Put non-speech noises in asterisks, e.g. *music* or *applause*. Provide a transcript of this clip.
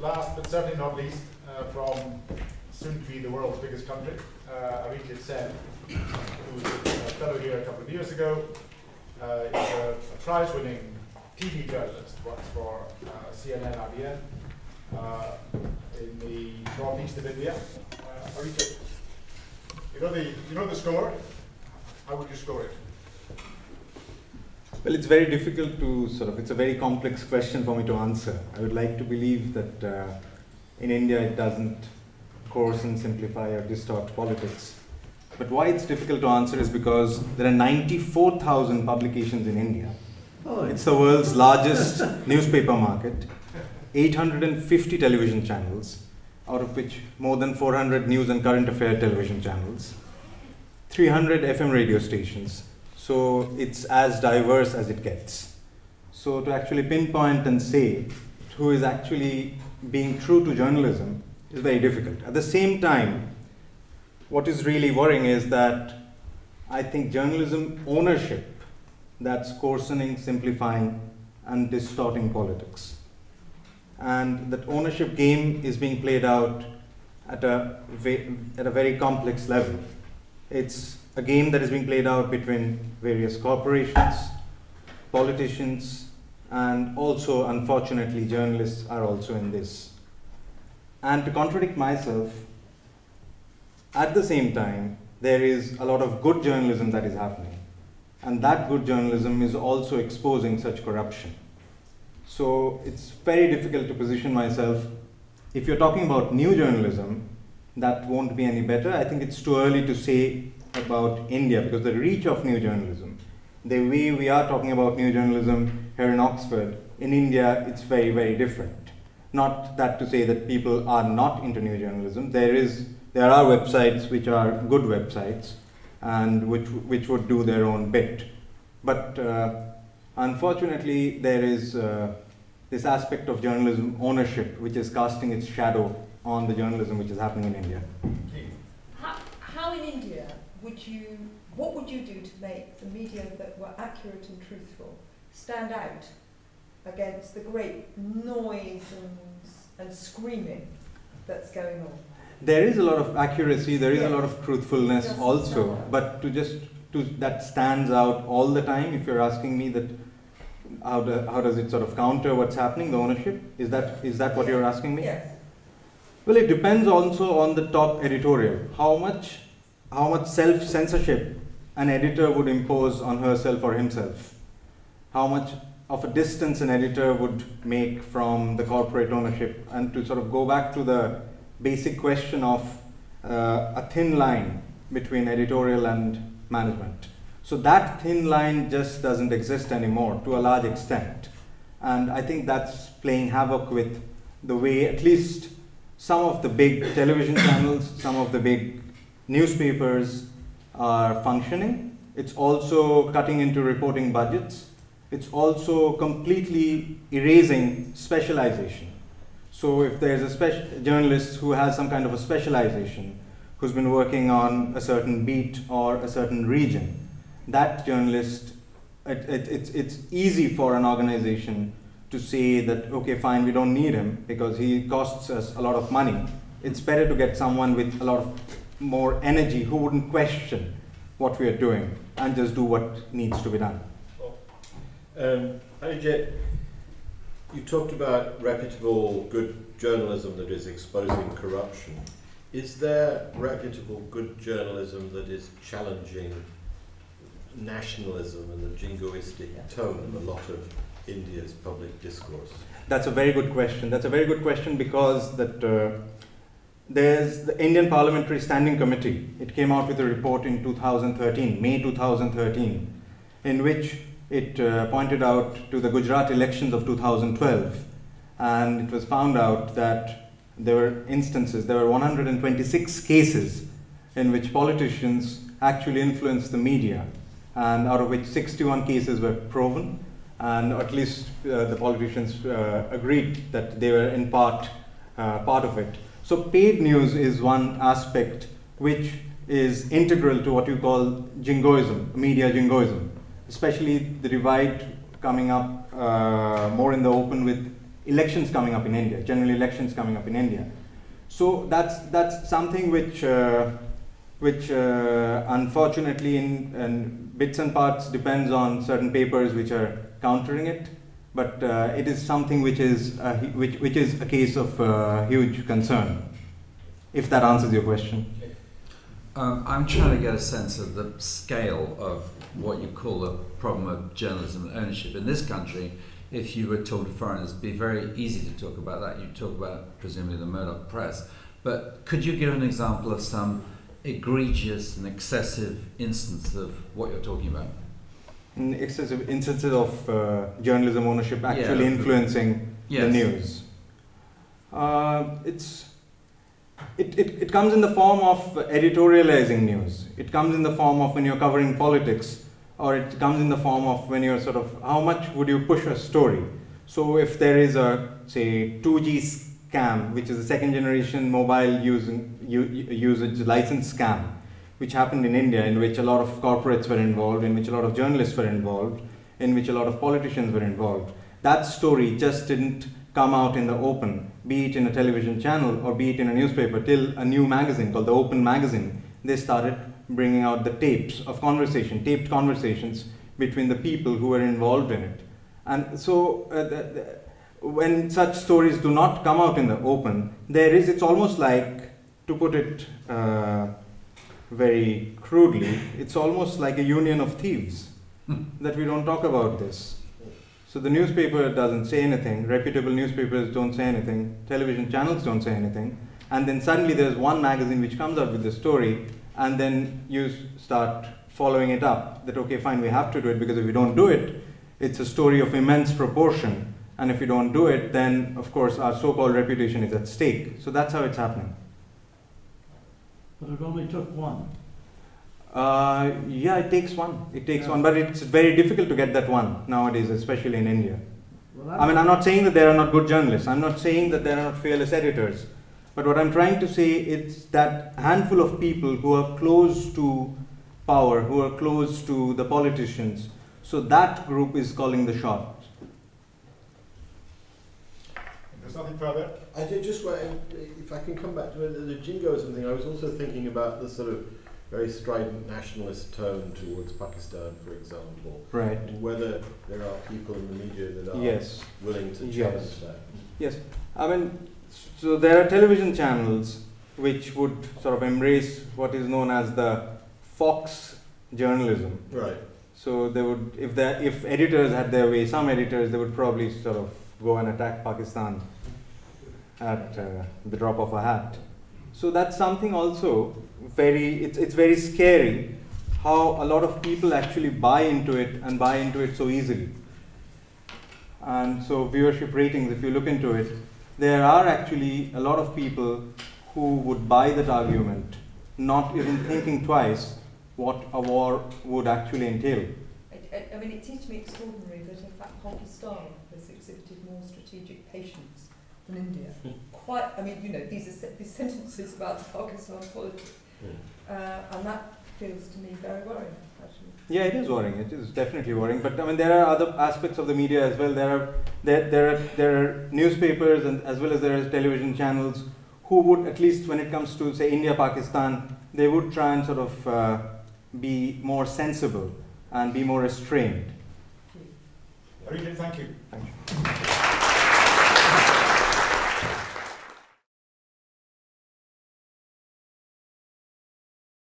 Last but certainly not least, uh, from soon to be the world's biggest country, uh, Arijit Sen, who was a fellow here a couple of years ago, uh, is a, a prize-winning TV journalist, works for uh, CNN IBN uh, in the northeast of India. Uh, Arijit, you know the you know the score. How would you score it? Well, it's very difficult to sort of, it's a very complex question for me to answer. I would like to believe that uh, in India it doesn't coarsen, simplify, or distort politics. But why it's difficult to answer is because there are 94,000 publications in India. Oh, It's the world's largest *laughs* newspaper market, 850 television channels, out of which more than 400 news and current affair television channels, 300 FM radio stations. So it's as diverse as it gets. So to actually pinpoint and say who is actually being true to journalism is very difficult. At the same time, what is really worrying is that I think journalism ownership that's coarsening, simplifying, and distorting politics. And that ownership game is being played out at a, at a very complex level. It's a game that is being played out between various corporations, politicians, and also, unfortunately, journalists are also in this. And to contradict myself, at the same time, there is a lot of good journalism that is happening. And that good journalism is also exposing such corruption. So it's very difficult to position myself. If you're talking about new journalism, that won't be any better. I think it's too early to say about India because the reach of new journalism, the way we are talking about new journalism here in Oxford, in India, it's very, very different. Not that to say that people are not into new journalism. There is, there are websites which are good websites and which which would do their own bit. But uh, unfortunately, there is uh, this aspect of journalism ownership which is casting its shadow on the journalism which is happening in India. How, how in India would you, what would you do to make the media that were accurate and truthful stand out against the great noise and, and screaming that's going on? There is a lot of accuracy, there is a lot of truthfulness Just also, but to just to that stands out all the time. If you're asking me that, how, do, how does it sort of counter what's happening, the ownership? Is that is that what you're asking me? Yes. Well, it depends also on the top editorial. How much, how much self censorship an editor would impose on herself or himself. How much of a distance an editor would make from the corporate ownership, and to sort of go back to the basic question of uh, a thin line between editorial and management. So that thin line just doesn't exist anymore to a large extent. And I think that's playing havoc with the way, at least some of the big television *coughs* channels, some of the big newspapers are functioning. It's also cutting into reporting budgets. It's also completely erasing specialization. So if there's a journalist who has some kind of a specialization, who's been working on a certain beat or a certain region, that journalist, it, it, it's, it's easy for an organization to say that, okay, fine, we don't need him because he costs us a lot of money. It's better to get someone with a lot of more energy who wouldn't question what we are doing and just do what needs to be done. Um, Arijit, you talked about reputable, good journalism that is exposing corruption. Is there reputable, good journalism that is challenging nationalism and the jingoistic tone of a lot of India's public discourse? That's a very good question. That's a very good question because that uh, there's the Indian Parliamentary Standing Committee. It came out with a report in 2013, May 2013, in which it uh, pointed out to the Gujarat elections of 2012, and it was found out that there were instances, there were 126 cases in which politicians actually influenced the media, and out of which 61 cases were proven, and at least uh, the politicians uh, agreed that they were in part uh, part of it. So paid news is one aspect which is integral to what you call jingoism, media jingoism, especially the divide coming up uh, more in the open with elections coming up in India, general elections coming up in India. So that's that's something which uh, which uh, unfortunately in, in bits and parts depends on certain papers which are countering it, but uh, it is something which is a, which which is a case of uh, huge concern. If that answers your question. Um, I'm trying to get a sense of the scale of what you call the problem of journalism and ownership in this country. If you were talking to foreigners, it'd be very easy to talk about that. You talk about presumably the Murdoch press, but could you give an example of some egregious and excessive instance of what you're talking about? excessive instances of uh, journalism ownership actually Yeah. influencing the news. Uh, it's it, it, it comes in the form of editorializing news. It comes in the form of when you're covering politics, or it comes in the form of when you're sort of how much would you push a story. So if there is a say 2G scam, which is a second generation mobile using usage license scam, which happened in India, in which a lot of corporates were involved, in which a lot of journalists were involved, in which a lot of politicians were involved. That story just didn't come out in the open, be it in a television channel or be it in a newspaper, till a new magazine called the Open Magazine. They started bringing out the tapes of conversation, taped conversations between the people who were involved in it. And so, uh, the, the, when such stories do not come out in the open, there is, it's almost like, to put it uh, very crudely, it's almost like a union of thieves that we don't talk about this. So the newspaper doesn't say anything, reputable newspapers don't say anything, television channels don't say anything, and then suddenly there's one magazine which comes out with the story, and then you start following it up that okay, fine, we have to do it because if we don't do it, it's a story of immense proportion, and if we don't do it, then of course our so called reputation is at stake. So that's how it's happening. But it only took one. Uh, yeah, it takes one. It takes one, but it's very difficult to get that one nowadays, especially in India. Well, I mean, I'm not saying that there are not good journalists. I'm not saying that there are not fearless editors. But what I'm trying to say is that handful of people who are close to power, who are close to the politicians, so that group is calling the shots. There's nothing further. I did just want, if I can come back to the, the jingoism thing, I was also thinking about the sort of very strident nationalist tone towards Pakistan, for example. Right. Whether there are people in the media that are Yes. willing to Yes. challenge that. Yes. I mean, so there are television channels which would sort of embrace what is known as the Fox journalism. Right. So they would, if the if editors had their way, some editors they would probably sort of go and attack Pakistan at uh, the drop of a hat. So that's something also very it's it's very scary how a lot of people actually buy into it and buy into it so easily. And so viewership ratings, if you look into it, there are actually a lot of people who would buy that argument, not even thinking twice what a war would actually entail. I, I, I mean, it seems to me extraordinary that in fact Pakistan has exhibited more strategic patience than India. Quite, I mean, you know, these are these sentences about Pakistan politics, uh, and that feels to me very worrying, actually. Yeah, it is worrying. It is definitely worrying. But I mean, there are other aspects of the media as well. There are there there are there are newspapers and as well as there are television channels who would at least when it comes to say India Pakistan, they would try and sort of uh, be more sensible and be more restrained. Arijit, thank you. Thank you.